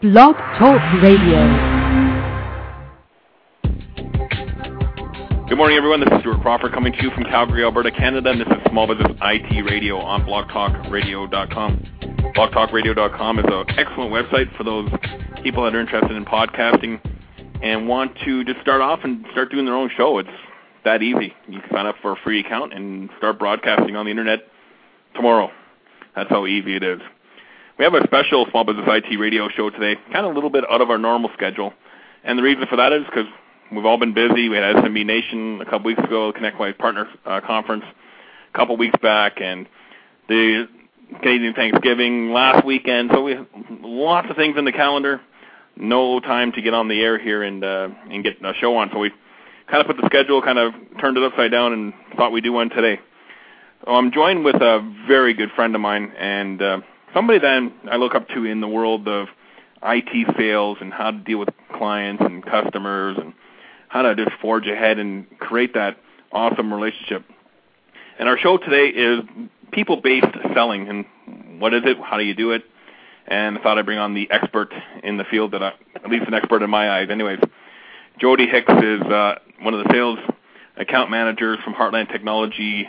Blog Talk Radio. Good morning, everyone. This is Stuart Crawford coming to you from Calgary, Alberta, Canada. And this is Small Business IT Radio on blogtalkradio.com. Blogtalkradio.com is an excellent website for those people that are interested in podcasting and want to just start off and start doing their own show. It's that easy. You can sign up for a free account and start broadcasting on the internet tomorrow. That's how easy it is. We have a special Small Business IT radio show today, kind of a little bit out of our normal schedule. And the reason for that is because we've all been busy. We had SMB Nation a couple weeks ago, ConnectWise Partner uh, Conference a couple weeks back, and the Canadian Thanksgiving last weekend. So we have lots of things in the calendar. No time to get on the air here and uh, and get a show on. So we kind of put the schedule, kind of turned it upside down, and thought we'd do one today. So I'm joined with a very good friend of mine and uh, somebody that I look up to in the world of IT sales and how to deal with clients and customers and how to just forge ahead and create that awesome relationship. And our show today is people-based selling and what is it? How do you do it? And I thought I'd bring on the expert in the field that I, at least an expert in my eyes. Anyways, Joddey Hicks is uh, one of the sales account managers from Heartland Technology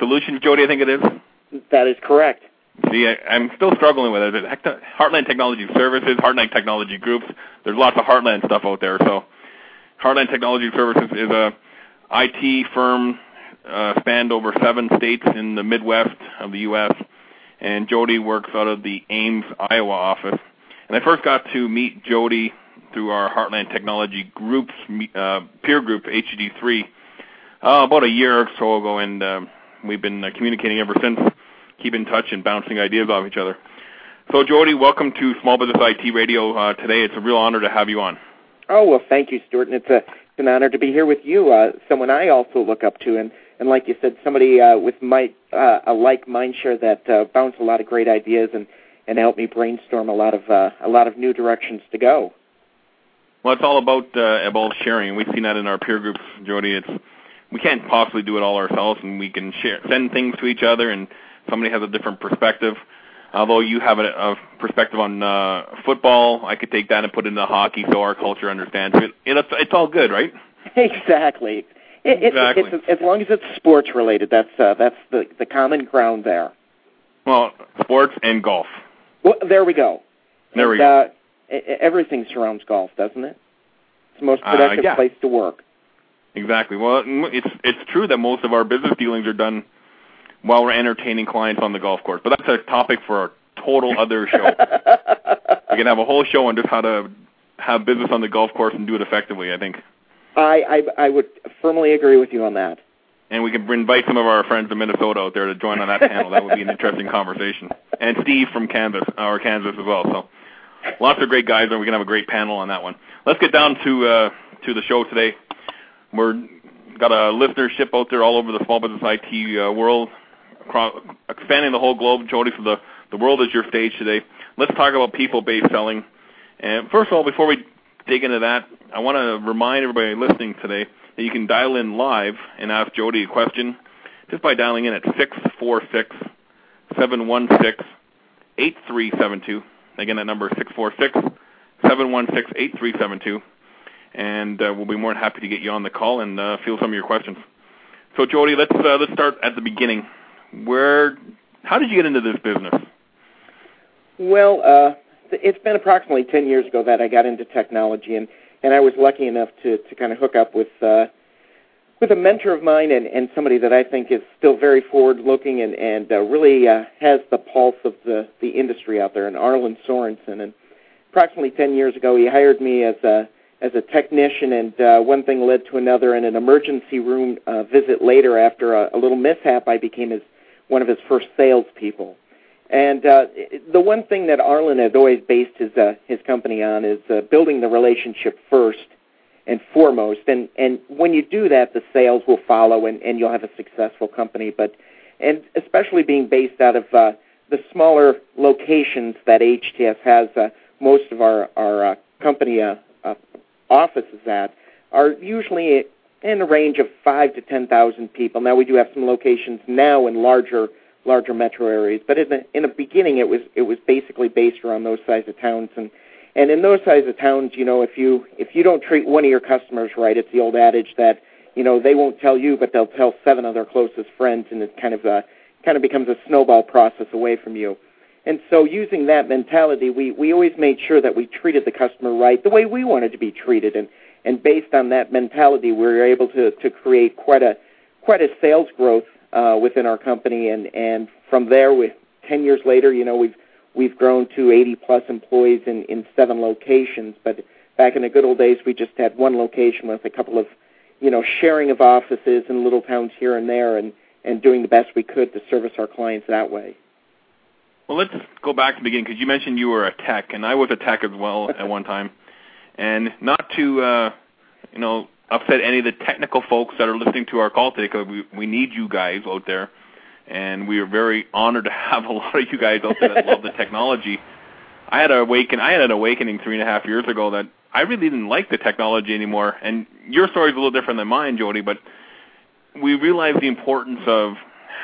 Solutions. Joddey, I think it is. That is correct. See, I, I'm still struggling with it. Heartland Technology Services, Heartland Technology Groups. There's lots of Heartland stuff out there. So, Heartland Technology Services is a IT firm uh, spanned over seven states in the Midwest of the U.S. And Joddey works out of the Ames, Iowa office. And I first got to meet Joddey through our Heartland Technology Groups uh, peer group, HG3, uh, about a year or so ago, and uh, we've been uh, communicating ever since, keep in touch and bouncing ideas off each other. So, Joddey, welcome to Small Business IT Radio uh, today. It's a real honor to have you on. Oh well, thank you, Stuart, and it's a it's an honor to be here with you. Uh, someone I also look up to, and and like you said, somebody uh, with my uh, a like mind share that uh, bounce a lot of great ideas and and help me brainstorm a lot of uh, a lot of new directions to go. Well, it's all about uh, about sharing. We've seen that in our peer groups, Joddey. It's we can't possibly do it all ourselves, and we can share send things to each other, and somebody has a different perspective. Although you have a, a perspective on uh, football, I could take that and put it into hockey, so our culture understands it. It's, it's all good, right? Exactly. It, exactly. It, as long as it's sports related, that's uh, that's the the common ground there. Well, sports and golf. Well, there we go. There and, we go. Uh, everything surrounds golf, doesn't it? It's the most productive uh, yeah. place to work. Exactly. Well, it's it's true that most of our business dealings are done while we're entertaining clients on the golf course. But that's a topic for a total other show. we can have a whole show on just how to have business on the golf course and do it effectively. I think. I I, I would firmly agree with you on that. And we can invite some of our friends in Minnesota out there to join on that panel. That would be an interesting conversation. And Steve from Kansas, or Kansas as well. So lots of great guys, and we can have a great panel on that one. Let's get down to uh, to the show today. We're got a listenership out there all over the small business IT uh, world, across, expanding the whole globe. Joddey, so the the world is your stage today. Let's talk about people-based selling. And first of all, before we dig into that, I want to remind everybody listening today that you can dial in live and ask Joddey a question just by dialing in at six four six seven one six eight three seven two. Again, that number is six four six seven one six eight three seven two and uh, we'll be more than happy to get you on the call and uh, field some of your questions. So, Joddey, let's uh, let's start at the beginning. Where, how did you get into this business? Well, uh, it's been approximately ten years ago that I got into technology, and and I was lucky enough to to kind of hook up with. Uh, with a mentor of mine and, and somebody that I think is still very forward-looking and, and uh, really uh, has the pulse of the, the industry out there, and Arlin Sorensen. And approximately 10 years ago, he hired me as a as a technician, and uh, one thing led to another. And an emergency room uh, visit later, after a, a little mishap, I became his one of his first salespeople. And uh, the one thing that Arlin has always based his uh, his company on is uh, building the relationship first and foremost. And and when you do that, the sales will follow, and, and you'll have a successful company. But and especially being based out of uh, the smaller locations that HTS has, uh, most of our our uh, company uh, uh, offices at are usually in a range of five to ten thousand people. Now we do have some locations now in larger larger metro areas, but in the in the beginning it was it was basically based around those size of towns and And in those size of towns, you know, if you if you don't treat one of your customers right, it's the old adage that you know they won't tell you, but they'll tell seven of their closest friends, and it kind of uh, kind of becomes a snowball process away from you. And so, using that mentality, we we always made sure that we treated the customer right, the way we wanted to be treated, and and based on that mentality, we were able to to create quite a quite a sales growth uh, within our company, and and from there, with ten years later, you know, we've we've grown to 80 plus employees in in seven locations. But back in the good old days, we just had one location with a couple of, you know, sharing of offices in little towns here and there, and and doing the best we could to service our clients that way. Well, let's go back to the beginning because you mentioned you were a tech, and I was a tech as well at one time. And not to, uh, you know, upset any of the technical folks that are listening to our call today because we, we need you guys out there. And we are very honored to have a lot of you guys out there that love the technology. I had an awaken. I had an awakening three and a half years ago that I really didn't like the technology anymore. And your story is a little different than mine, Joddey, but we realized the importance of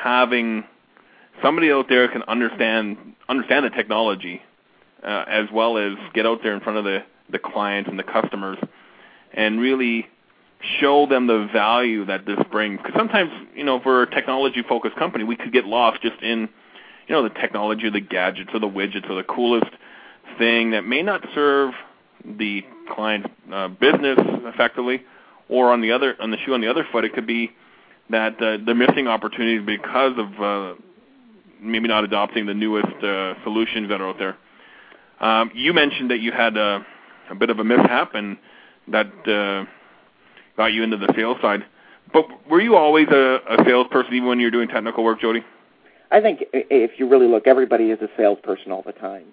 having somebody out there can understand understand the technology uh, as well as get out there in front of the the clients and the customers and really show them the value that this brings. Because sometimes, you know, for a technology-focused company, we could get lost just in, you know, the technology the gadgets or the widgets or the coolest thing that may not serve the client's uh, business effectively. Or on the other, on the shoe on the other foot, it could be that uh, they're missing opportunities because of uh, maybe not adopting the newest uh, solutions that are out there. Um, you mentioned that you had a, a bit of a mishap and that uh, got you into the sales side. But were you always a, a salesperson even when you were doing technical work, Joddey? I think if you really look, everybody is a salesperson all the time.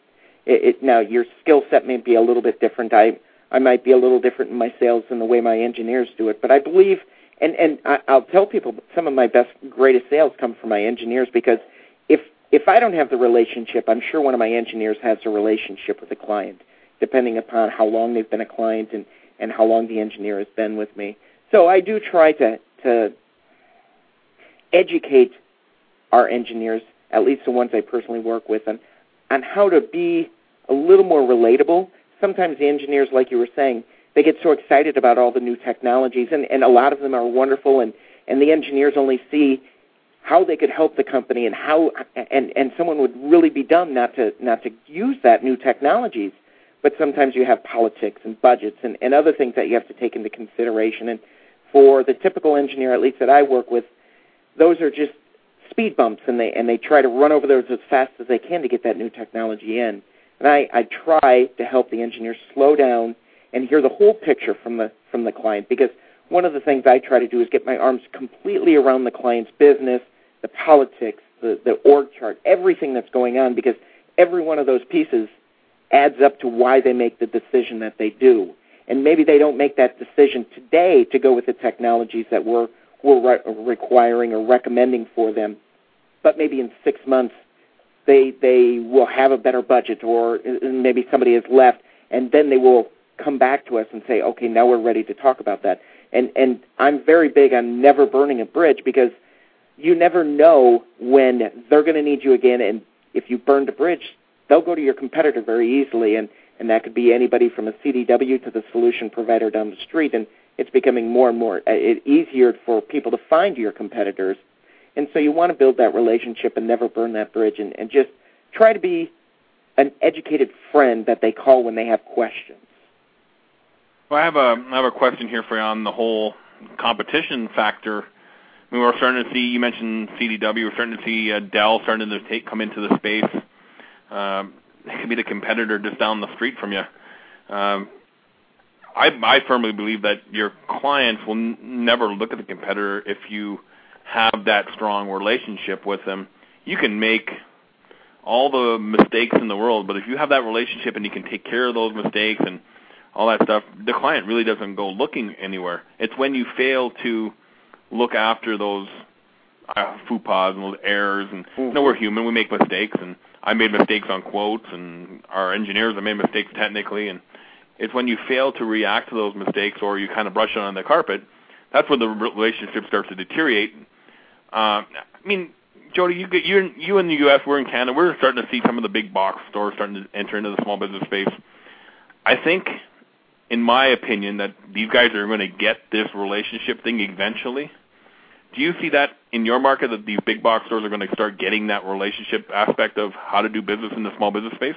It, it, now, your skill set may be a little bit different. I I might be a little different in my sales than the way my engineers do it, but I believe, and and I, I'll tell people, some of my best, greatest sales come from my engineers because if if I don't have the relationship, I'm sure one of my engineers has a relationship with the client, depending upon how long they've been a client and and how long the engineer has been with me. So I do try to to educate our engineers, at least the ones I personally work with, on on how to be a little more relatable. Sometimes the engineers, like you were saying, they get so excited about all the new technologies, and, and a lot of them are wonderful, and, and the engineers only see how they could help the company and how and, and someone would really be dumb not to not to use that new technologies but sometimes you have politics and budgets and, and other things that you have to take into consideration. And for the typical engineer, at least that I work with, those are just speed bumps, and they and they try to run over those as fast as they can to get that new technology in. And I, I try to help the engineer slow down and hear the whole picture from the from the client because one of the things I try to do is get my arms completely around the client's business, the politics, the, the org chart, everything that's going on because every one of those pieces adds up to why they make the decision that they do. And maybe they don't make that decision today to go with the technologies that we're, we're re- requiring or recommending for them, but maybe in six months they they will have a better budget, or maybe somebody has left, and then they will come back to us and say, okay, now we're ready to talk about that. And and I'm very big on never burning a bridge because you never know when they're going to need you again, and if you burned a bridge, they'll go to your competitor very easily, and and that could be anybody from a CDW to the solution provider down the street, and it's becoming more and more uh, easier for people to find your competitors, and so you want to build that relationship and never burn that bridge, and, and just try to be an educated friend that they call when they have questions. Well, I have a I have a question here for you on the whole competition factor. I mean, we're starting to see. You mentioned CDW. We're starting to see uh, Dell starting to take come into the space. Um, it could be the competitor just down the street from you. Um, I, I firmly believe that your clients will n- never look at the competitor if you have that strong relationship with them. You can make all the mistakes in the world, but if you have that relationship and you can take care of those mistakes and all that stuff, the client really doesn't go looking anywhere. It's when you fail to look after those uh, faux pas and those errors, and mm-hmm. you know we're human, we make mistakes, and I made mistakes on quotes, and our engineers have made mistakes technically, and it's when you fail to react to those mistakes or you kind of brush it on the carpet, that's when the relationship starts to deteriorate. Uh, I mean, Joddey, you get you you in the U.S. We're in Canada. We're starting to see some of the big box stores starting to enter into the small business space. I think, in my opinion, that these guys are going to get this relationship thing eventually. Do you see that in your market that these big box stores are going to start getting that relationship aspect of how to do business in the small business space?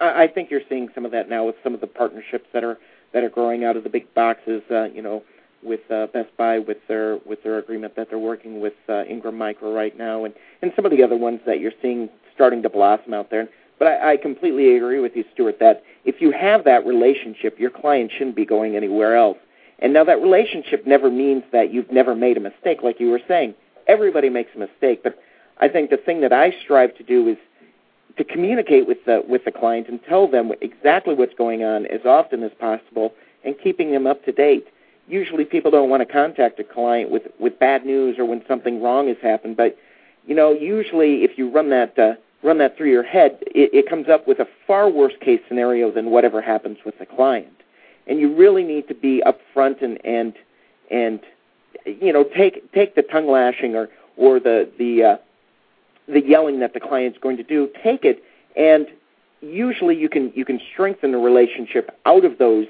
I think you're seeing some of that now with some of the partnerships that are that are growing out of the big boxes. Uh, you know, with uh, Best Buy with their with their agreement that they're working with uh, Ingram Micro right now, and and some of the other ones that you're seeing starting to blossom out there. But I, I completely agree with you, Stuart, that if you have that relationship, your client shouldn't be going anywhere else. And now that relationship never means that you've never made a mistake, like you were saying. Everybody makes a mistake, but I think the thing that I strive to do is to communicate with the with the client and tell them exactly what's going on as often as possible and keeping them up to date. Usually, people don't want to contact a client with with bad news or when something wrong has happened, but you know, usually if you run that uh, run that through your head, it, it comes up with a far worse case scenario than whatever happens with the client. And you really need to be upfront and and and you know take take the tongue lashing or or the the uh, the yelling that the client's going to do. Take it, and usually you can you can strengthen the relationship out of those.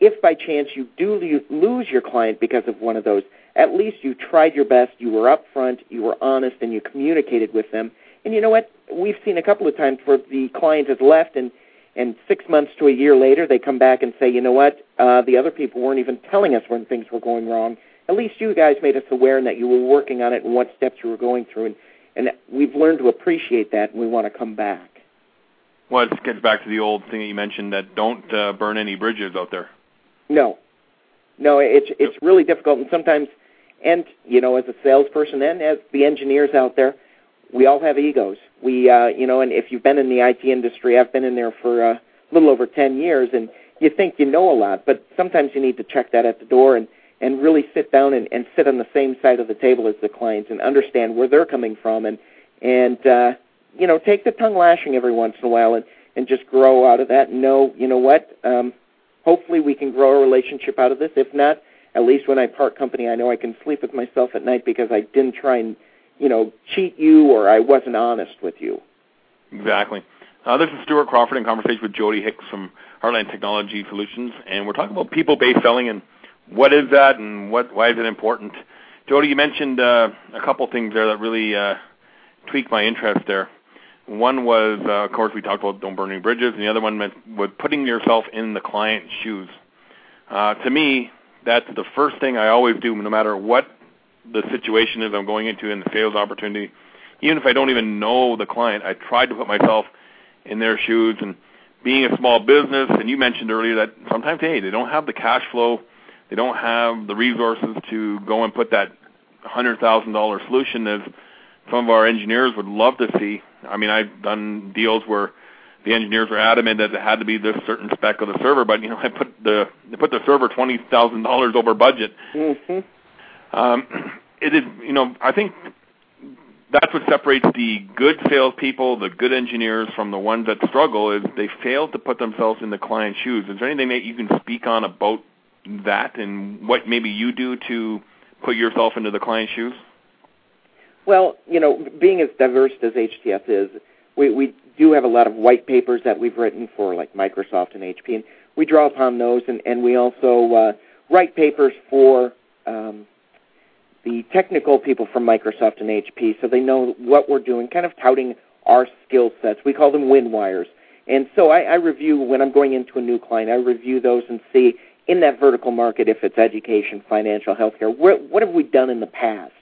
If by chance you do lose your client because of one of those, at least you tried your best, you were upfront, you were honest, and you communicated with them. And you know what? We've seen a couple of times where the client has left, and and six months to a year later, they come back and say, you know what? Uh, the other people weren't even telling us when things were going wrong. At least you guys made us aware and that you were working on it and what steps you were going through, and and we've learned to appreciate that, and we want to come back. Well, it gets back to the old thing that you mentioned that don't uh, burn any bridges out there. No, no, it's it's really difficult, and sometimes, and you know, as a salesperson and as the engineers out there, we all have egos. We, uh, you know, and if you've been in the IT industry, I've been in there for uh, a little over 10 years, and you think you know a lot, but sometimes you need to check that at the door and and really sit down and, and sit on the same side of the table as the clients and understand where they're coming from and and uh, you know take the tongue lashing every once in a while and and just grow out of that. And know, you know what? Um, hopefully, we can grow a relationship out of this. If not, at least when I part company, I know I can sleep with myself at night because I didn't try and you know, cheat you or I wasn't honest with you. Exactly. Uh, this is Stuart Crawford in conversation with Joddey Hicks from Heartland Technology Solutions, and we're talking about people-based selling and what is that and what why is it important. Joddey, you mentioned uh, a couple things there that really uh, tweaked my interest there. One was, uh, of course, we talked about don't burn any bridges, and the other one was putting yourself in the client's shoes. Uh, to me, that's the first thing I always do, no matter what the situation is I'm going into and the sales opportunity. Even if I don't even know the client, I try to put myself in their shoes. And being a small business, and you mentioned earlier that sometimes, hey, they don't have the cash flow, they don't have the resources to go and put that $100,000 solution as some of our engineers would love to see. I mean, I've done deals where the engineers were adamant that it had to be this certain spec of the server, but you know, I put the they put the server twenty thousand dollars over budget. Mm-hmm. I think that's what separates the good salespeople, the good engineers, from the ones that struggle. Is they fail to put themselves in the client's shoes. Is there anything that you can speak on about that, and what maybe you do to put yourself into the client's shoes? Well, you know, being as diverse as HTS is, we, we do have a lot of white papers that we've written for like Microsoft and HP, and we draw upon those, and, and we also uh, write papers for um, the technical people from Microsoft and HP so they know what we're doing, kind of touting our skill sets. We call them win wires. And so I, I review when I'm going into a new client, I review those and see in that vertical market if it's education, financial, healthcare, where, what have we done in the past?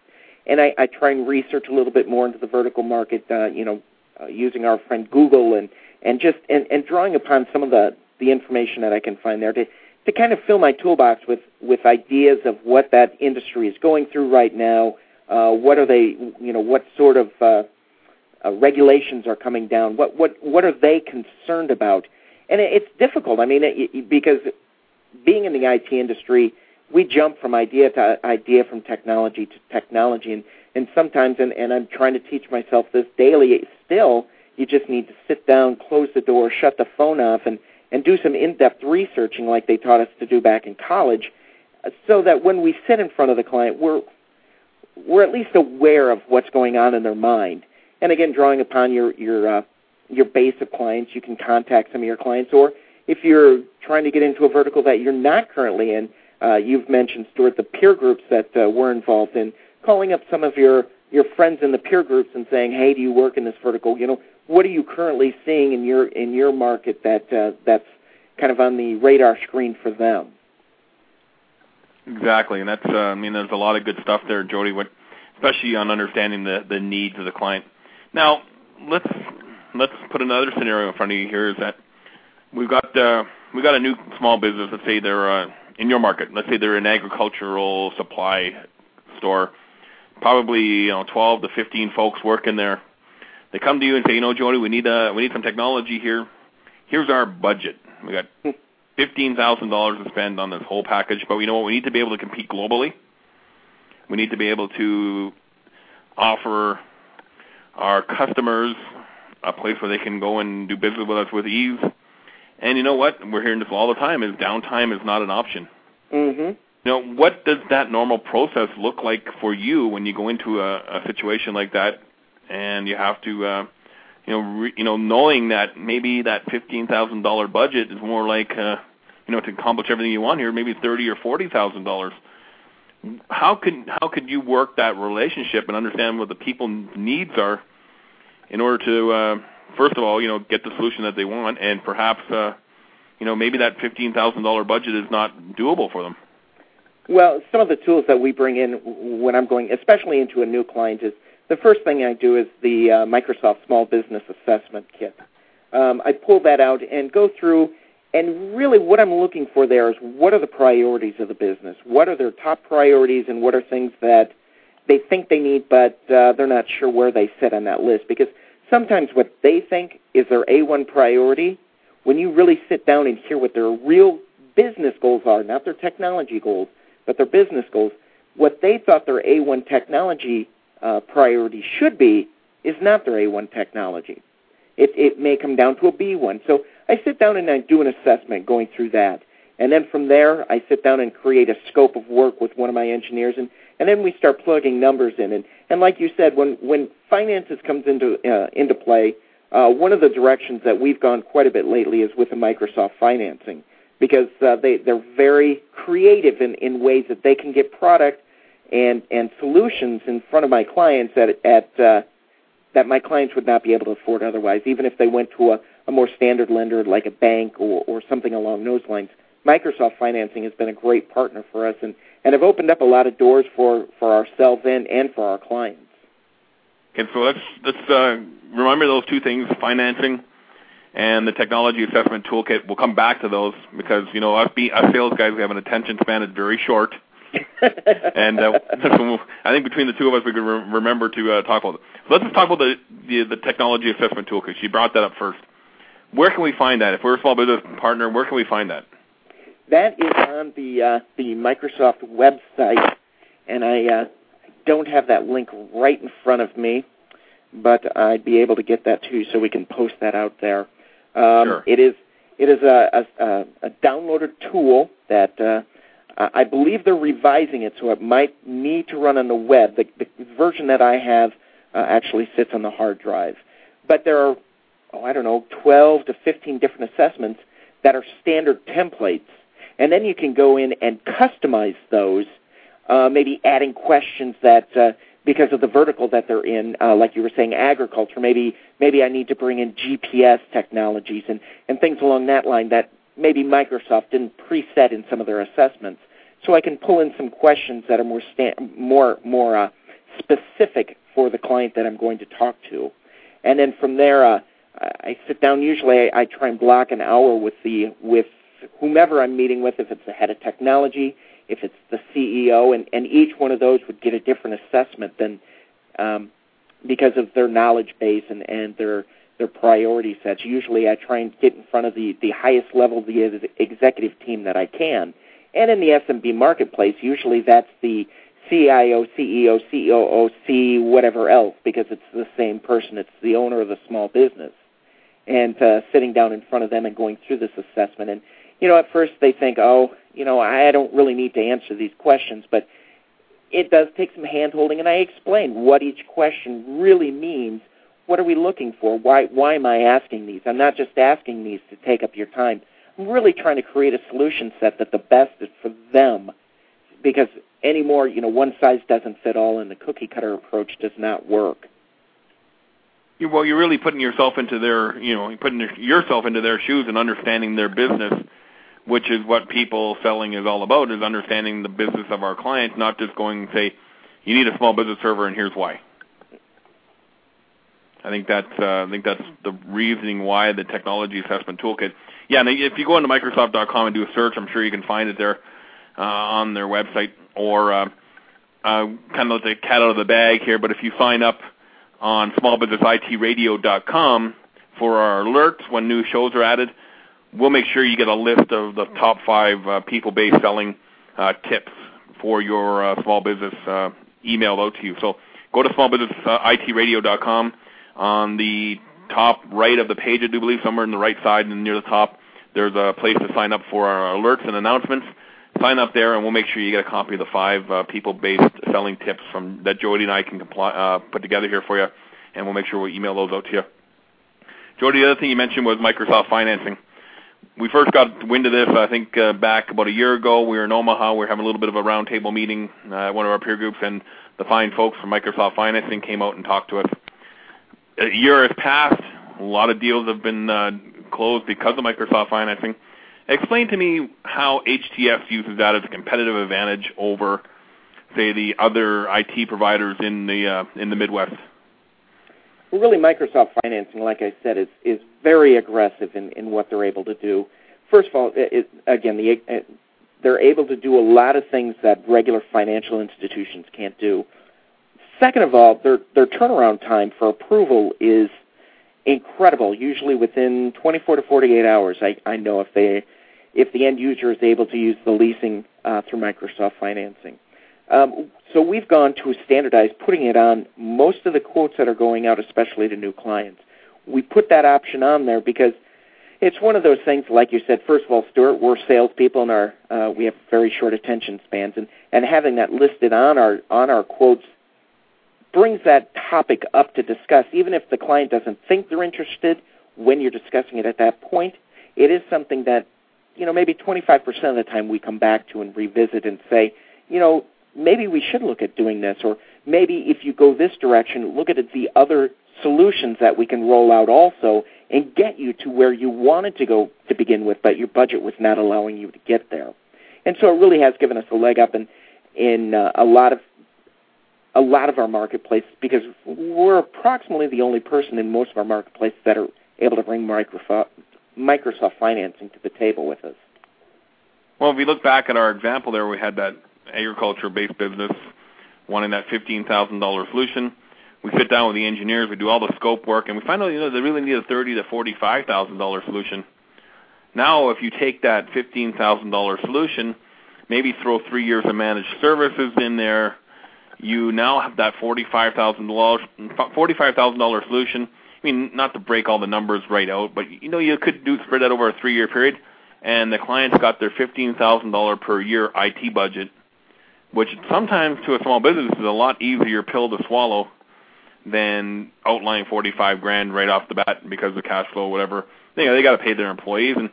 And I, I try and research a little bit more into the vertical market, uh, you know, uh, using our friend Google and, and just and, and drawing upon some of the, the information that I can find there to to kind of fill my toolbox with with ideas of what that industry is going through right now. Uh, what are they? You know, what sort of uh, uh, regulations are coming down? What what what are they concerned about? And it, it's difficult. I mean, it, it, because being in the IT industry, we jump from idea to idea, from technology to technology, and and sometimes, and, and I'm trying to teach myself this daily. Still, you just need to sit down, close the door, shut the phone off, and and do some in-depth researching like they taught us to do back in college so that when we sit in front of the client we're we're at least aware of what's going on in their mind and again drawing upon your your uh, your base of clients you can contact some of your clients or if you're trying to get into a vertical that you're not currently in, uh, you've mentioned, Stuart, the peer groups that uh, we're involved in, calling up some of your, your friends in the peer groups and saying, hey, do you work in this vertical? You know, what are you currently seeing in your, in your market that, uh, that's kind of on the radar screen for them? Exactly, and that's uh, I mean there's a lot of good stuff there, Joddey. What, especially on understanding the the needs of the client. Now let's let's put another scenario in front of you here. Is that we've got uh, we got a new small business. Let's say they're uh, in your market. Let's say they're an agricultural supply store. Probably you know 12 to 15 folks working there. They come to you and say, you know, Joddey, we need uh, we need some technology here. Here's our budget. We got fifteen thousand dollars to spend on this whole package, but we know what we need to be able to compete globally. We need to be able to offer our customers a place where they can go and do business with us with ease. And you know what? We're hearing this all the time: is downtime is not an option. Mm-hmm. You know, what does that normal process look like for you when you go into a, a situation like that, and you have to, uh, you know, re, you know, knowing that maybe that fifteen thousand dollar budget is more like, uh, you know, to accomplish everything you want here, maybe thirty or forty thousand dollars. How could how could you work that relationship and understand what the people's needs are in order to uh, first of all, you know, get the solution that they want, and perhaps, uh, you know, maybe that fifteen thousand dollar budget is not doable for them. Well, some of the tools that we bring in when I'm going, especially into a new client, is the first thing I do is the uh, Microsoft Small Business Assessment Kit. Um, I pull that out and go through, and really what I'm looking for there is what are the priorities of the business? What are their top priorities, and what are things that they think they need, but uh, they're not sure where they sit on that list? Because sometimes what they think is their A1 priority, when you really sit down and hear what their real business goals are, not their technology goals, but their business goals, what they thought their A1 technology uh, priority should be is not their A1 technology. It, it may come down to a B1. So I sit down and I do an assessment going through that. And then from there, I sit down and create a scope of work with one of my engineers, and, and then we start plugging numbers in. And, and like you said, when, when finances comes into, uh, into play, uh, one of the directions that we've gone quite a bit lately is with the Microsoft financing because uh, they, they're very creative in, in ways that they can get product and, and solutions in front of my clients at, at uh, that my clients would not be able to afford otherwise, even if they went to a, a more standard lender like a bank or, or something along those lines. Microsoft Financing has been a great partner for us and, and have opened up a lot of doors for, for ourselves and, and for our clients. Okay, so let's let's uh, remember those two things: financing and the technology assessment toolkit. We'll come back to those because you know us, be, us sales guys, we have an attention span that's very short. And uh, I think between the two of us, we can re- remember to uh, talk about it. Let's just talk about the, the the technology assessment toolkit. She brought that up first. Where can we find that? If we're a small business partner, where can we find that? That is on the uh, the Microsoft website, and I uh, don't have that link right in front of me, but I'd be able to get that to you so we can post that out there. Um, sure. It is it is a, a, a downloaded tool that uh, I believe they're revising it, so it might need to run on the web. The, the version that I have uh, actually sits on the hard drive, but there are oh I don't know 12 to 15 different assessments that are standard templates and then you can go in and customize those, uh, maybe adding questions that uh, because of the vertical that they're in, uh, like you were saying, agriculture. Maybe maybe I need to bring in GPS technologies and and things along that line that maybe Microsoft didn't preset in some of their assessments. So I can pull in some questions that are more sta- more more uh, specific for the client that I'm going to talk to, and then from there. Uh, I sit down. Usually, I, I try and block an hour with the with whomever I'm meeting with, if it's the head of technology, if it's the CEO, and, and each one of those would get a different assessment than um, because of their knowledge base and, and their their priority sets. Usually, I try and get in front of the the highest level of the executive team that I can. And in the SMB marketplace, usually that's the CIO, CEO, COO, C, whatever else, because it's the same person. It's the owner of the small business. And uh, sitting down in front of them and going through this assessment. And you know, at first they think, oh, you know, I don't really need to answer these questions, but it does take some hand holding, and I explain what each question really means. What are we looking for? Why, why am I asking these? I'm not just asking these to take up your time. I'm really trying to create a solution set that the best is for them, because anymore, you know, one size doesn't fit all, and the cookie cutter approach does not work. Well, you're really putting yourself into their, you know, putting yourself into their shoes and understanding their business, which is what people selling is all about, is understanding the business of our clients, not just going and say, you need a small business server and here's why. I think that's uh, I think that's the reasoning why the technology assessment toolkit. Yeah, and if you go into Microsoft.com and do a search, I'm sure you can find it there uh, on their website, or uh, uh, kind of let the cat out of the bag here. But if you sign up on smallbusinessitradio.com for our alerts when new shows are added, we'll make sure you get a list of the top five uh, people-based selling uh, tips for your uh, small business uh, emailed out to you. So go to smallbusinessitradio.com. On the top right of the page, I do believe, somewhere in the right side and near the top, there's a place to sign up for our alerts and announcements. Sign up there, and we'll make sure you get a copy of the five uh, people-based selling tips from that Joddey and I can comply, uh, put together here for you, and we'll make sure we email those out to you. Joddey, the other thing you mentioned was Microsoft financing. We first got wind of this, I think, uh, back about a year ago. We were in Omaha. We were having a little bit of a roundtable meeting uh, at one of our peer groups, and the fine folks from Microsoft Financing came out and talked to us. A year has passed. A lot of deals have been uh, closed because of Microsoft Financing. Explain to me how HTS uses that as a competitive advantage over, say, the other IT providers in the uh, in the Midwest. Well, really, Microsoft Financing, like I said, is is very aggressive in, in what they're able to do. First of all, it, again, the, it, uh, they're able to do a lot of things that regular financial institutions can't do. Second of all, their their turnaround time for approval is incredible. Usually within 24 to 48 hours, I, I know if they if the end user is able to use the leasing uh, through Microsoft Financing. Um, so we've gone to standardize putting it on most of the quotes that are going out, especially to new clients. We put that option on there because it's one of those things, like you said. First of all, Stuart, we're salespeople, and our uh, we have very short attention spans, and, and having that listed on our on our quotes brings that topic up to discuss, even if the client doesn't think they're interested. When you're discussing it at that point, it is something that you know, maybe 25% of the time we come back to and revisit and say, you know, maybe we should look at doing this, or maybe if you go this direction, look at the other solutions that we can roll out also and get you to where you wanted to go to begin with, but your budget was not allowing you to get there. And so it really has given us a leg up in in uh, a lot of a lot of our marketplaces because we're approximately the only person in most of our marketplaces that are able to bring Microsoft Microsoft financing to the table with us. Well, if we look back at our example there, we had that agriculture-based business wanting that $15,000 solution. We sit down with the engineers, we do all the scope work, and we find out you know they really need a thirty to forty-five thousand dollar solution. Now, if you take that fifteen thousand dollar solution, maybe throw three years of managed services in there, you now have that forty-five thousand dollars forty-five thousand dollar solution I mean, not to break all the numbers right out, but you know, you could do spread that over a three-year period, and the clients got their fifteen thousand dollar per year IT budget, which sometimes to a small business is a lot easier pill to swallow than outlining forty-five grand right off the bat because of cash flow, whatever. You know, they got to pay their employees, and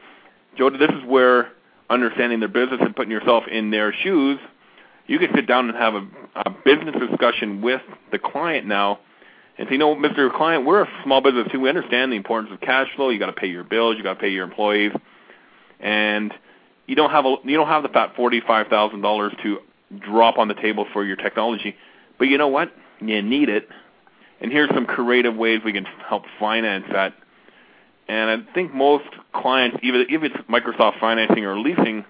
Joe, this is where understanding their business and putting yourself in their shoes, you can sit down and have a, a business discussion with the client now and say, you know, Mr. Client, we're a small business too. We understand the importance of cash flow. You got to pay your bills. You got to pay your employees, and you don't have a you don't have the fat forty five thousand dollars to drop on the table for your technology. But you know what? You need it. And here's some creative ways we can help finance that. And I think most clients, even if it's Microsoft financing or leasing,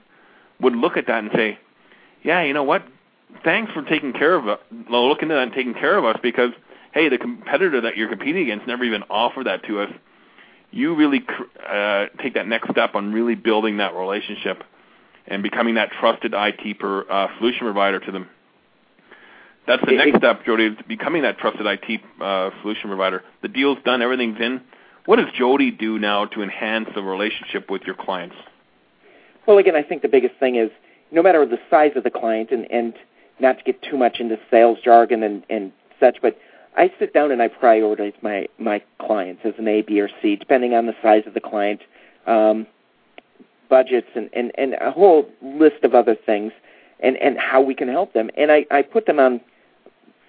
would look at that and say, "Yeah, you know what? Thanks for taking care of it. Looking at that and taking care of us because." hey, the competitor that you're competing against never even offered that to us. You really uh, take that next step on really building that relationship and becoming that trusted IT per, uh, solution provider to them. That's the next step, Joddey, becoming that trusted IT uh, solution provider. The deal's done, everything's in. What does Joddey do now to enhance the relationship with your clients? Well, again, I think the biggest thing is no matter the size of the client, and, and not to get too much into sales jargon and, and such, but I sit down and I prioritize my my clients as an A, B, or C, depending on the size of the client. Um, budgets, and, and, and a whole list of other things, and, and how we can help them. And I, I put them on,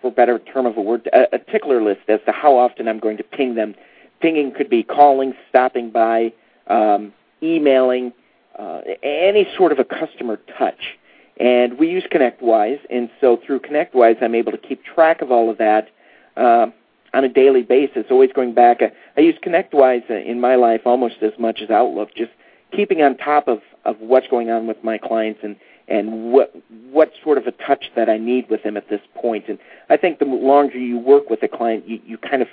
for better term of a word, a, a tickler list as to how often I'm going to ping them. Pinging could be calling, stopping by, um, emailing, uh, any sort of a customer touch. And we use ConnectWise, and so through ConnectWise, I'm able to keep track of all of that uh, on a daily basis. Always going back, I, I use ConnectWise in my life almost as much as Outlook, just keeping on top of, of what's going on with my clients and and what what sort of a touch that I need with them at this point. And I think the longer you work with a client, you, you kind of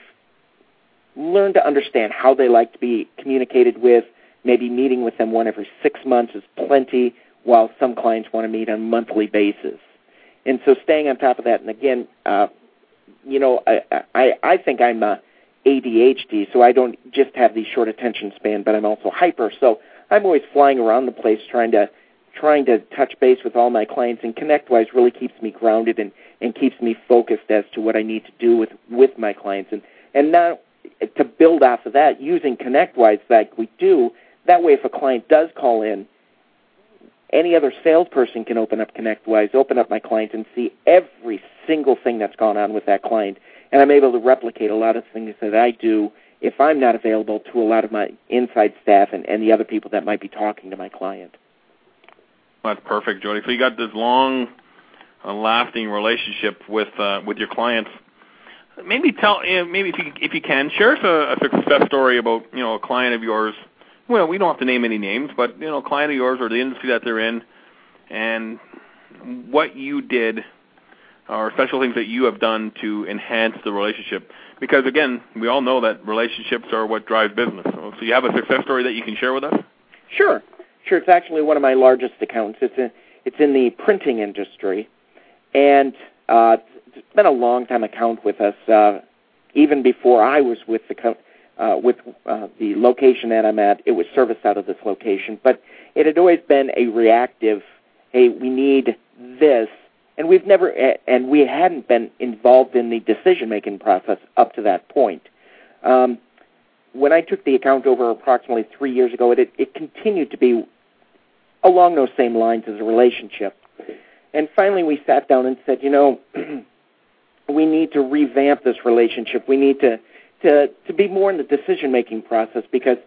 learn to understand how they like to be communicated with. Maybe meeting with them one every six months is plenty while some clients want to meet on a monthly basis. And so staying on top of that, and again, uh, you know, I, I, I think I'm a ADHD, so I don't just have the short attention span, but I'm also hyper. So I'm always flying around the place trying to trying to touch base with all my clients. And ConnectWise really keeps me grounded and and keeps me focused as to what I need to do with with my clients. And and now to build off of that, using ConnectWise like we do, that way if a client does call in, any other salesperson can open up ConnectWise, open up my client, and see every single thing that's gone on with that client. And I'm able to replicate a lot of things that I do if I'm not available to a lot of my inside staff and, and the other people that might be talking to my client. That's perfect, Joddey. So you got this long, uh, lasting relationship with uh, with your clients. Maybe tell, maybe if you if you can share a, a success story about you know a client of yours well, we don't have to name any names, but you know, client of yours or the industry that they're in, and what you did or special things that you have done to enhance the relationship. Because again, we all know that relationships are what drives business. So you have a success story that you can share with us? Sure, sure. It's actually one of my largest accounts. It's in it's in the printing industry, and uh, it's been a long time account with us. Uh, even before I was with the co- uh, with uh, the location that I'm at. It was serviced out of this location, but it had always been a reactive. Hey, we need this, and we've never and we hadn't been involved in the decision making process up to that point. Um, when I took the account over approximately three years ago, it, it continued to be along those same lines as a relationship. And finally, we sat down and said, you know, we need to revamp this relationship. We need to to, to be more in the decision making process because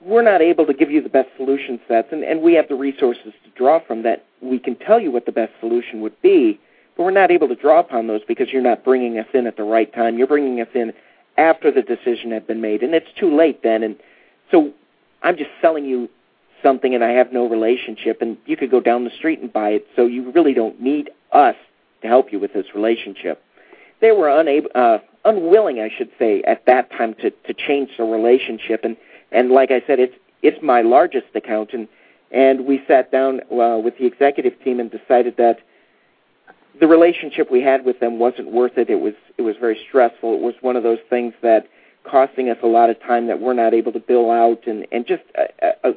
we're not able to give you the best solution sets, and, and we have the resources to draw from that. We can tell you what the best solution would be, but we're not able to draw upon those because you're not bringing us in at the right time. You're bringing us in after the decision had been made, and it's too late then. And so I'm just selling you something, and I have no relationship, and you could go down the street and buy it. So you really don't need us to help you with this relationship. They were unable, uh, unwilling, I should say, at that time to to change the relationship. And and like I said, it's it's my largest account, and and we sat down uh, with the executive team and decided that the relationship we had with them wasn't worth it. It was it was very stressful. It was one of those things that costing us a lot of time that we're not able to bill out, and and just a, a,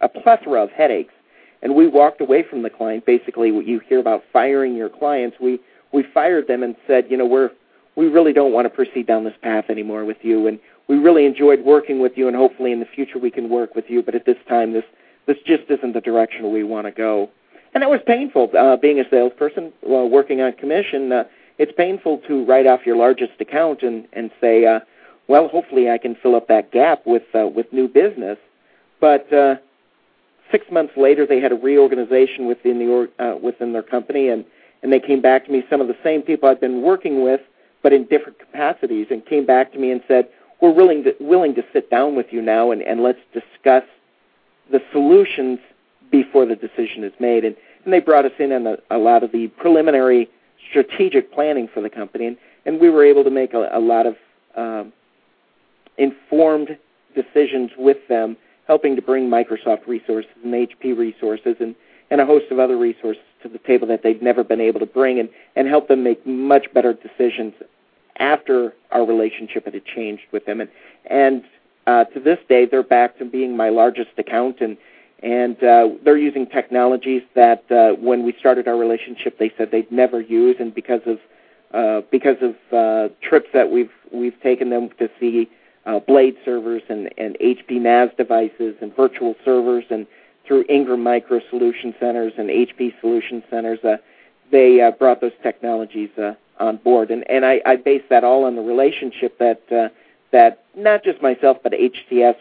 a plethora of headaches. And we walked away from the client. Basically, you hear about firing your clients, we we fired them and said, you know, we're we really don't want to proceed down this path anymore with you, and we really enjoyed working with you, and hopefully in the future we can work with you. But at this time, this this just isn't the direction we want to go. And that was painful. Uh, being a salesperson, uh, working on commission, uh, it's painful to write off your largest account and and say, uh, well, hopefully I can fill up that gap with uh, with new business. But uh, six months later, they had a reorganization within the uh, within their company, and and they came back to me. Some of the same people I've been working with but in different capacities, and came back to me and said, "We're willing to willing to sit down with you now and, and let's discuss the solutions before the decision is made." And, and they brought us in on a, a lot of the preliminary strategic planning for the company, and, and we were able to make a, a lot of um, informed decisions with them, helping to bring Microsoft resources and HP resources and, and a host of other resources to the table that they've never been able to bring and, and help them make much better decisions after our relationship had changed with them. And, and uh, to this day, they're back to being my largest account, and, and uh, they're using technologies that uh, when we started our relationship, they said they'd never use, and because of uh, because of uh, trips that we've we've taken them to see uh, Blade servers and, and HP NAS devices and virtual servers and through Ingram Micro Solution Centers and HP Solution Centers, uh, they uh, brought those technologies uh, on board. And, and I, I base that all on the relationship that uh, that not just myself but HTS,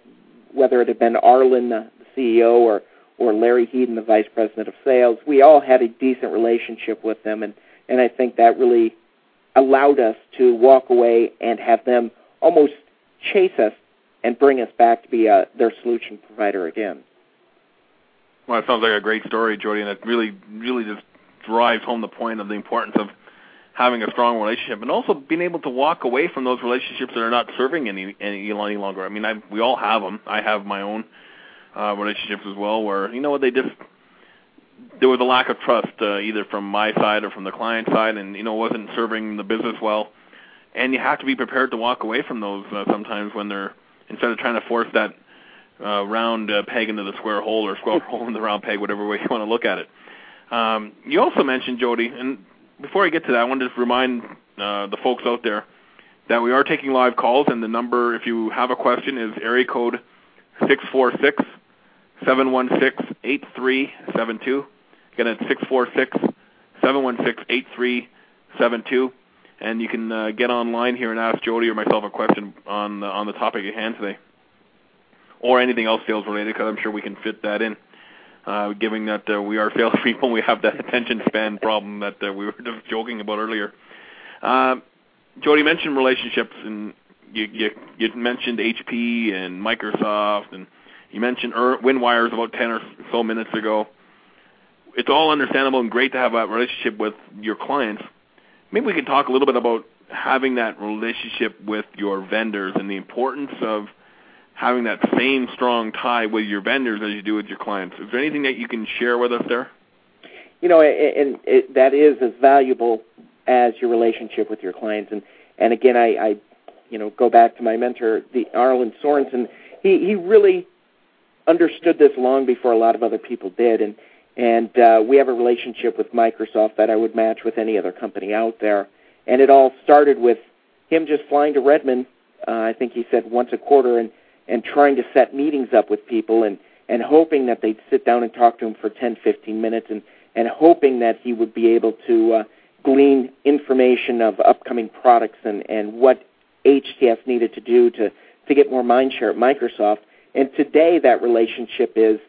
whether it had been Arlin, the CEO, or or Larry Heaton, the vice president of sales, we all had a decent relationship with them, and and I think that really allowed us to walk away and have them almost chase us and bring us back to be uh, their solution provider again. Well, it sounds like a great story, Joddey, and it really, really just drives home the point of the importance of having a strong relationship and also being able to walk away from those relationships that are not serving any any, any longer. I mean, I we all have them. I have my own uh, relationships as well, where you know what they just there was a lack of trust uh, either from my side or from the client side, and you know wasn't serving the business well. And you have to be prepared to walk away from those uh, sometimes when they're instead of trying to force that uh, round uh, peg into the square hole or square hole in the round peg, whatever way you want to look at it. Um, you also mentioned Joddey, and before I get to that, I wanted to remind uh, the folks out there that we are taking live calls, and the number, if you have a question, is area code six four six seven one six eight three seven two. Again, it's six four six seven one six eight three seven two, and you can uh, get online here and ask Joddey or myself a question on the, on the topic at hand today, or anything else sales related, because I'm sure we can fit that in uh, given that uh, we are salespeople, we have that attention span problem that uh, we were just joking about earlier. Uh, Joddey mentioned relationships, and you, you, you mentioned HP and Microsoft, and you mentioned er- WinWires about 10 or so minutes ago. It's all understandable and great to have that relationship with your clients. Maybe we can talk a little bit about having that relationship with your vendors and the importance of – having that same strong tie with your vendors as you do with your clients. Is there anything that you can share with us there? You know, and it, that is as valuable as your relationship with your clients. And and again, I, I you know go back to my mentor, the Arlin Sorensen. He he really understood this long before a lot of other people did, and and uh, we have a relationship with Microsoft that I would match with any other company out there. And it all started with him just flying to Redmond. Uh, I think he said once a quarter, and and trying to set meetings up with people and and hoping that they'd sit down and talk to him for 10 15 minutes and and hoping that he would be able to uh, glean information of upcoming products and and what HTS needed to do to to get more mind share at Microsoft. And today that relationship is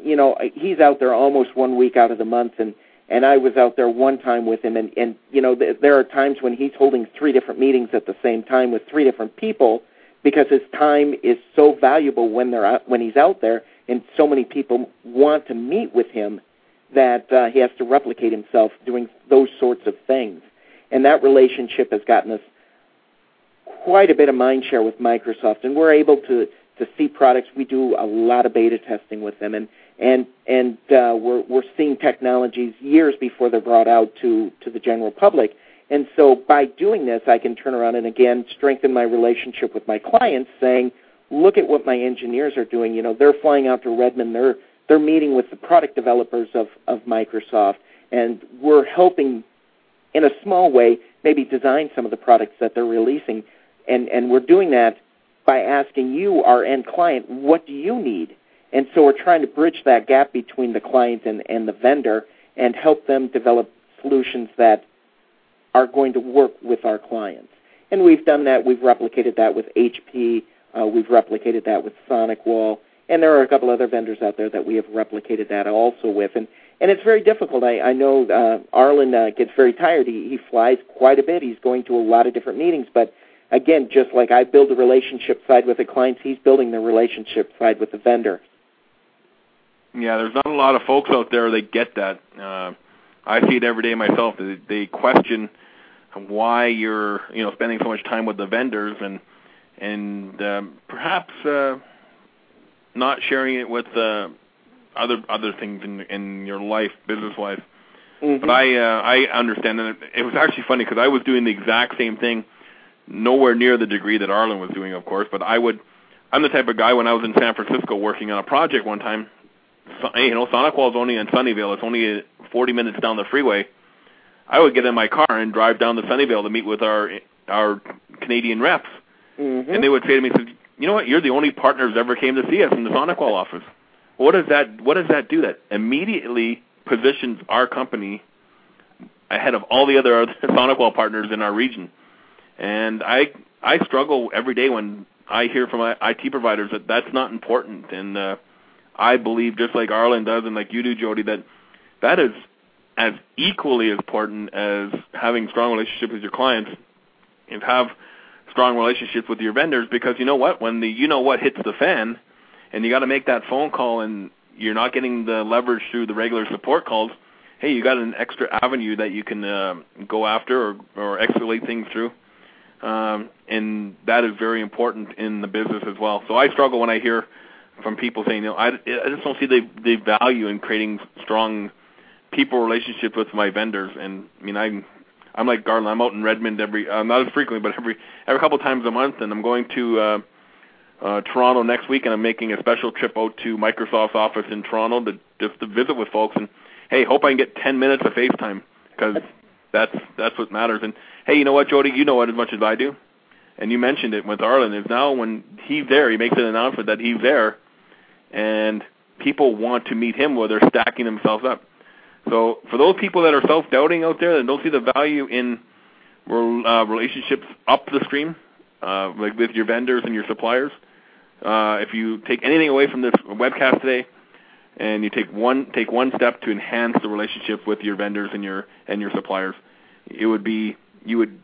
you know he's out there almost one week out of the month and and I was out there one time with him and and you know th- there are times when he's holding three different meetings at the same time with three different people because his time is so valuable when they're out, when he's out there, and so many people want to meet with him that uh, he has to replicate himself doing those sorts of things. And that relationship has gotten us quite a bit of mind share with Microsoft, and we're able to to see products. We do a lot of beta testing with them, and and and uh, we're we're seeing technologies years before they're brought out to to the general public. And so by doing this, I can turn around and again strengthen my relationship with my clients, saying, "Look at what my engineers are doing. You know, they're flying out to Redmond. They're they're meeting with the product developers of of Microsoft, and we're helping, in a small way, maybe design some of the products that they're releasing. And and we're doing that by asking you, our end client, what do you need? And so we're trying to bridge that gap between the client and, and the vendor and help them develop solutions that are going to work with our clients. And we've done that. We've replicated that with HP. Uh, we've replicated that with SonicWall. And there are a couple other vendors out there that we have replicated that also with. And, and it's very difficult. I, I know uh, Arlin uh, gets very tired. He, he flies quite a bit. He's going to a lot of different meetings. But again, just like I build the relationship side with the clients, he's building the relationship side with the vendor. Yeah, there's not a lot of folks out there that get that. Uh, I see it every day myself. They, they question why you're you know spending so much time with the vendors and and um, perhaps uh, not sharing it with uh, other other things in in your life, business life. Mm-hmm. But I uh, I understand, and it, it was actually funny because I was doing the exact same thing, nowhere near the degree that Arlin was doing, of course. But I would, I'm the type of guy when I was in San Francisco working on a project one time. So, you know, SonicWall is only in Sunnyvale. It's only 40 minutes down the freeway I would get in my car and drive down to Sunnyvale to meet with our our Canadian reps. Mm-hmm. and they would say to me, "You know what? You're the only partner who's ever came to see us in the SonicWall office." What does that What does that do? That immediately positions our company ahead of all the other SonicWall partners in our region. And I I struggle every day when I hear from my IT providers that that's not important. And uh, I believe, just like Arlin does, and like you do, Joddey, that that is as equally as important as having strong relationships with your clients and have strong relationships with your vendors because you know what? When the you know what hits the fan and you got to make that phone call and you're not getting the leverage through the regular support calls hey you got an extra avenue that you can uh, go after or or escalate things through. Um, and that is very important in the business as well. So I struggle when I hear from people saying you know I, I just don't see the the value in creating strong people relationships with my vendors and I mean I'm I'm like Garland. I'm out in Redmond every uh, not as frequently, but every every couple times a month, and I'm going to uh, uh, Toronto next week, and I'm making a special trip out to Microsoft's office in Toronto to just to visit with folks. And hey, hope I can get 10 minutes of FaceTime because that's that's what matters. And hey, you know what, Joddey? You know it as much as I do. And you mentioned it with Arlin. Is now when he's there, he makes an announcement that he's there, and people want to meet him where they're stacking themselves up. So for those people that are self-doubting out there that don't see the value in uh, relationships up the stream, uh, like with your vendors and your suppliers, uh, if you take anything away from this webcast today, and you take one take one step to enhance the relationship with your vendors and your and your suppliers, it would be you would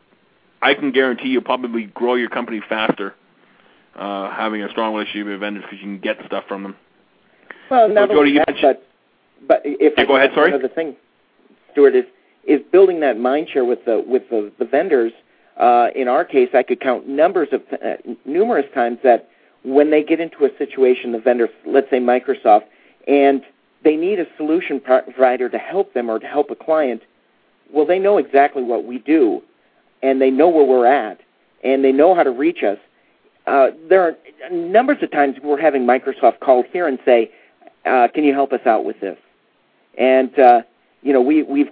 I can guarantee you'll probably grow your company faster uh, having a strong relationship with vendors because you can get stuff from them. Well, not so, Joddey, only that, but but if yeah, go ahead, sorry. Another thing, Stuart is is building that mind share with the with the, the vendors. Uh, in our case, I could count numbers of uh, numerous times that when they get into a situation, the vendor, let's say Microsoft, and they need a solution provider to help them or to help a client. Well, they know exactly what we do, and they know where we're at, and they know how to reach us. Uh, there are numbers of times we're having Microsoft call here and say, uh, "Can you help us out with this?" And uh, you know, we we've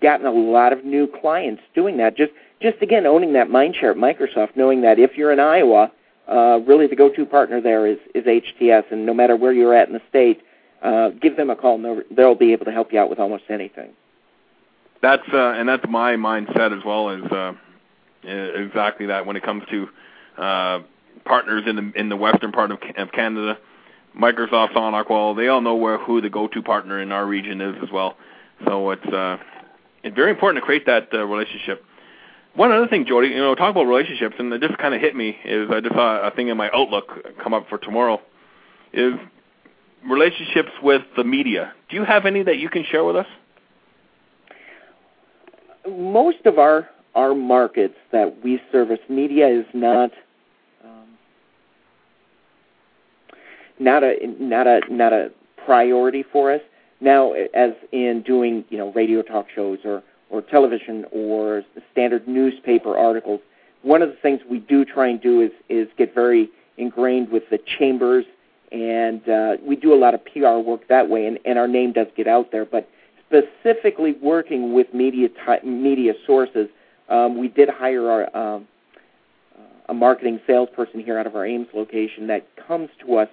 gotten a lot of new clients doing that. Just just again owning that mind share at Microsoft, knowing that if you're in Iowa, uh, really the go-to partner there is is HTS, and no matter where you're at in the state, uh, give them a call, and they'll, be able to help you out with almost anything. That's uh, and that's my mindset as well as uh, exactly that when it comes to uh, partners in the in the western part of, of Canada. Microsoft, SonicWall, they all know where who the go-to partner in our region is as well. So it's uh, it's very important to create that uh, relationship. One other thing, Joddey, you know, talk about relationships, and it just kind of hit me is I just saw a thing in my Outlook come up for tomorrow, is relationships with the media. Do you have any that you can share with us? Most of our our markets that we service, media is not not a not a not a priority for us. Now, as in doing you know radio talk shows or or television or standard newspaper articles, one of the things we do try and do is is get very ingrained with the chambers, and uh, we do a lot of PR work that way, and, and our name does get out there. But specifically working with media ty- media sources, um, we did hire our um, a marketing salesperson here out of our Ames location that comes to us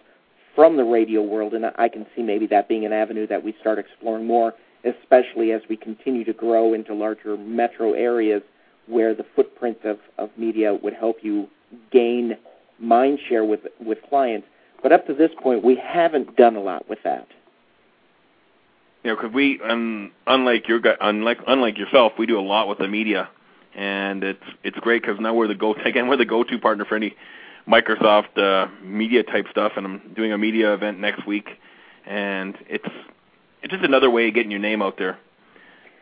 from the radio world, and I can see maybe that being an avenue that we start exploring more, especially as we continue to grow into larger metro areas where the footprint of, of media would help you gain mind share with with clients. But up to this point, we haven't done a lot with that. You know, because we, um, unlike your unlike unlike yourself, we do a lot with the media, and it's it's great because now we're the go again we're the go-to partner for any Microsoft uh, media type stuff, and I'm doing a media event next week, and it's it's just another way of getting your name out there.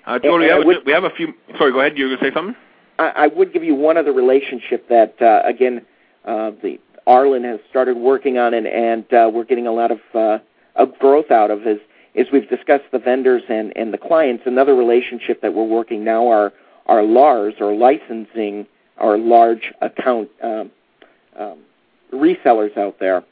Uh, Joddey, And I would- we have a few. Sorry, go ahead. You were going to say something? I, I would give you one other relationship that uh, again uh, the Arlin has started working on and, and uh, we're getting a lot of, uh, of growth out of is is we've discussed the vendors and, and the clients. Another relationship that we're working now are are LARs or licensing our large account um, um, resellers out there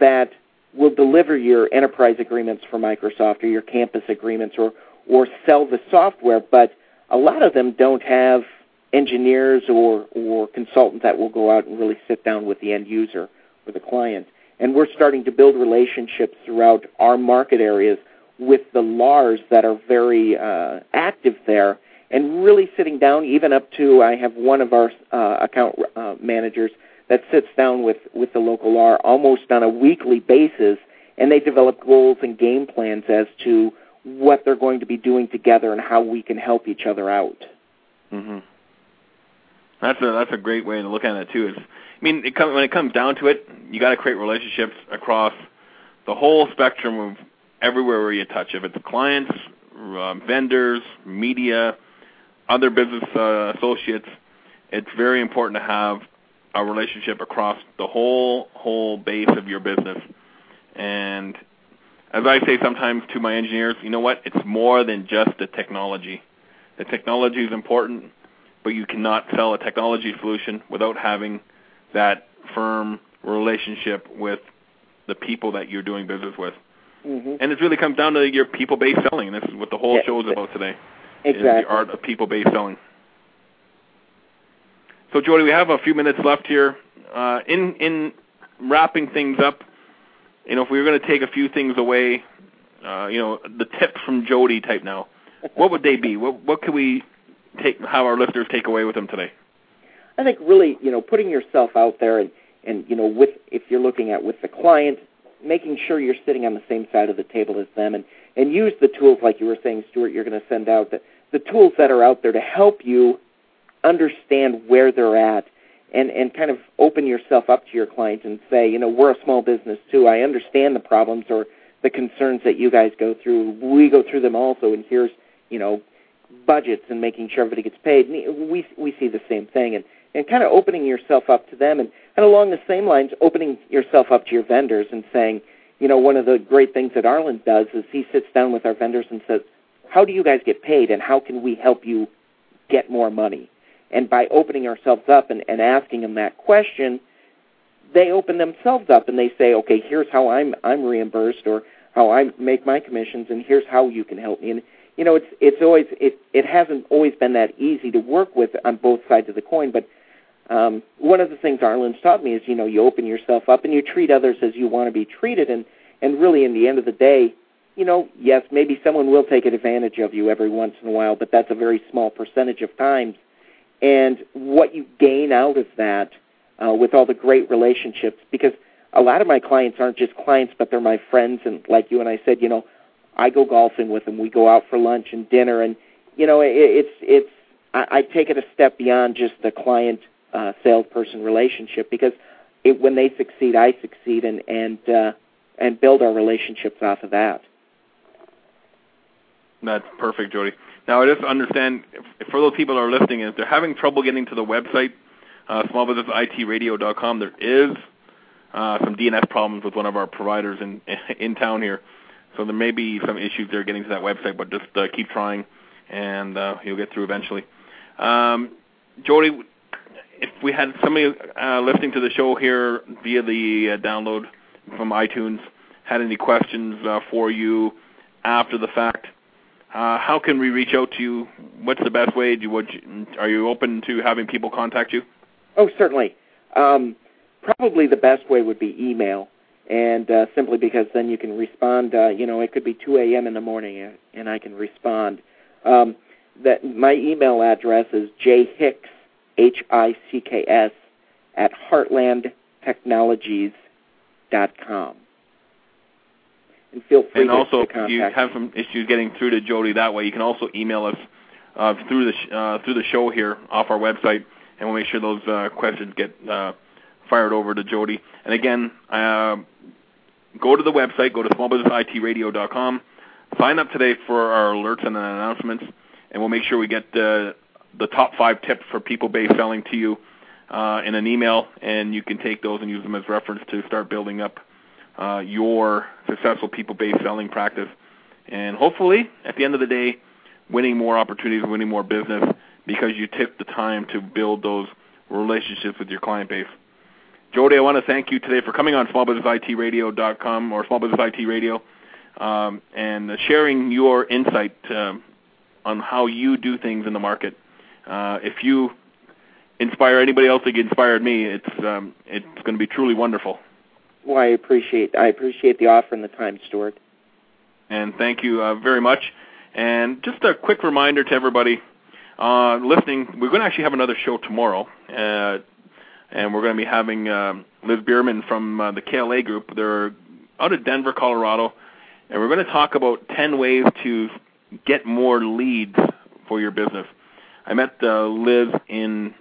that will deliver your enterprise agreements for Microsoft or your campus agreements or or sell the software, but a lot of them don't have engineers or or consultants that will go out and really sit down with the end user or the client. And we're starting to build relationships throughout our market areas with the LARs that are very uh, active there, and really sitting down, even up to I have one of our uh, account uh, managers that sits down with with the local R almost on a weekly basis, and they develop goals and game plans as to what they're going to be doing together and how we can help each other out. Mm-hmm. That's a that's a great way to look at it too. Is I mean, it come, when it comes down to it, you got to create relationships across the whole spectrum of everywhere where you touch. If it's clients, uh, vendors, media, other business uh, associates, it's very important to have a relationship across the whole whole base of your business. And as I say sometimes to my engineers, you know what? It's more than just the technology. The technology is important, but you cannot sell a technology solution without having that firm relationship with the people that you're doing business with. Mm-hmm. And it really comes down to your people-based selling, and this is what the whole Yeah, show is about today. Exactly. Is the art of people-based selling. So, Joddey, we have a few minutes left here. Uh, in in wrapping things up, you know, if we were going to take a few things away, uh, you know, the tips from Joddey type now, what would they be? What what could we take? Have our listeners take away with them today? I think really, you know, putting yourself out there and, and you know, with if you're looking at with the client, making sure you're sitting on the same side of the table as them and, and use the tools like you were saying, Stuart, you're going to send out the, the tools that are out there to help you understand where they're at and, and kind of open yourself up to your client and say, you know, we're a small business too. I understand the problems or the concerns that you guys go through. We go through them also and here's, you know, budgets and making sure everybody gets paid. We we see the same thing and and kind of opening yourself up to them and, and along the same lines opening yourself up to your vendors and saying, you know, one of the great things that Arlin does is he sits down with our vendors and says, how do you guys get paid and how can we help you get more money? And by opening ourselves up and, and asking them that question, they open themselves up and they say, okay, here's how I'm I'm reimbursed or how I make my commissions and here's how you can help me. And you know, it's it's always it it hasn't always been that easy to work with on both sides of the coin, but um, one of the things Arlin's taught me is, you know, you open yourself up and you treat others as you want to be treated, and and really, in the end of the day, you know, yes, maybe someone will take advantage of you every once in a while, but that's a very small percentage of times. And what you gain out of that, uh, with all the great relationships, because a lot of my clients aren't just clients, but they're my friends, and like you and I said, you know, I go golfing with them. We go out for lunch and dinner, and you know, it, it's it's I, I take it a step beyond just the client uh, salesperson relationship because it, when they succeed, I succeed, and and uh, and build our relationships off of that. That's perfect, Joddey. Now, I just understand if, for those people that are listening, if they're having trouble getting to the website, uh, smallbusinessitradio.com, there is uh, some DNS problems with one of our providers in in town here. So there may be some issues there getting to that website, but just uh, keep trying, and uh, you'll get through eventually. Um, Joddey, if we had somebody uh, listening to the show here via the uh, download from iTunes, had any questions uh, for you after the fact, uh, how can we reach out to you? What's the best way? Do you, are you open to having people contact you? Oh, certainly. Um, probably the best way would be email, and uh, simply because then you can respond. Uh, you know, it could be 2 a.m. in the morning, and I can respond. Um, that my email address is jhicks H I C K S at heartlandtechnologies.com. And feel free and to, also, to contact if you have some issues getting through to Joddey that way, you can also email us uh, through the sh- uh, through the show here off our website, and we'll make sure those uh, questions get uh, fired over to Joddey. And again, uh, go to the website, go to smallbusinessitradio.com, sign up today for our alerts and announcements, and we'll make sure we get the the top five tips for people-based selling to you uh, in an email, and you can take those and use them as reference to start building up uh, your successful people-based selling practice. And hopefully, at the end of the day, winning more opportunities, winning more business because you took the time to build those relationships with your client base. Joddey, I want to thank you today for coming on smallbusinessitradio.com or Small Business IT Radio um, and sharing your insight um, on how you do things in the market. Uh, if you inspire anybody else that inspired me, it's um, it's going to be truly wonderful. Well, I appreciate I appreciate the offer and the time, Stuart. And thank you uh, very much. And just a quick reminder to everybody uh, listening, we're going to actually have another show tomorrow, uh, and we're going to be having um, Liz Bierman from uh, the KLA Group. They're out of Denver, Colorado, and we're going to talk about 10 ways to get more leads for your business. I met uh, Liz in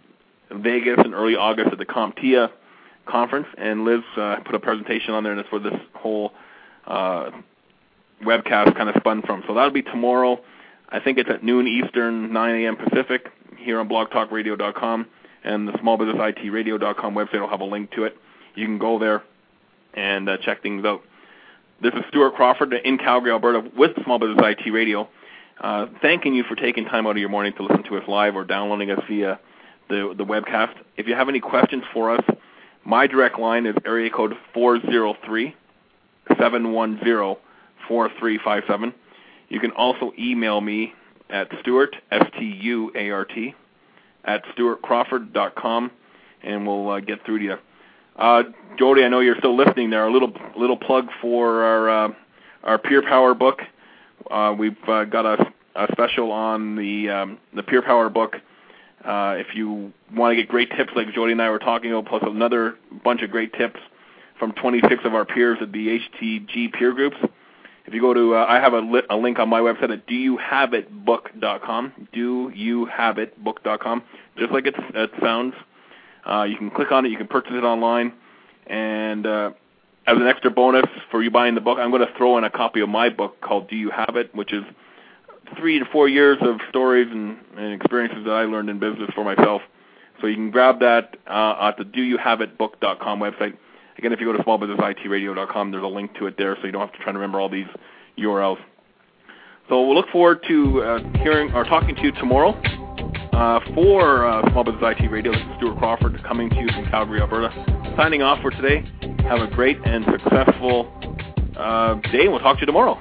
Vegas in early August at the CompTIA conference, and Liz uh, put a presentation on there, and it's where this whole uh, webcast kind of spun from. So that'll be tomorrow. I think it's at noon Eastern, 9 a.m. Pacific, here on blogtalkradio.com, and the smallbusinessitradio.com website will have a link to it. You can go there and uh, check things out. This is Stuart Crawford in Calgary, Alberta, with Small Business IT Radio, uh, thanking you for taking time out of your morning to listen to us live or downloading us via the the webcast. If you have any questions for us, my direct line is area code 403 710 4357. You can also email me at Stuart, S-T-U-A-R-T, at stuartcrawford.com, and we'll uh, get through to you. Uh, Joddey, I know you're still listening there. A little little plug for our uh, our Peer Power book. Uh, we've uh, got a, a special on the um, the Peer Power book. Uh, if you want to get great tips like Joddey and I were talking about, plus another bunch of great tips from 26 of our peers at the HTG peer groups, if you go to, uh, I have a, li- a link on my website at doyouhaveitbook.com, doyouhaveitbook.com, just like it, it sounds. Uh, you can click on it, you can purchase it online, and uh, as an extra bonus for you buying the book, I'm going to throw in a copy of my book called Do You Have It, which is three to four years of stories and, and experiences that I learned in business for myself. So you can grab that uh, at the doyouhaveitbook.com website. Again, if you go to smallbusinessitradio.com, there's a link to it there, so you don't have to try to remember all these URLs. So we'll look forward to uh, hearing or talking to you tomorrow uh, for uh, Small Business IT Radio. This is Stuart Crawford coming to you from Calgary, Alberta. Signing off for today. Have a great and successful uh, day, and we'll talk to you tomorrow.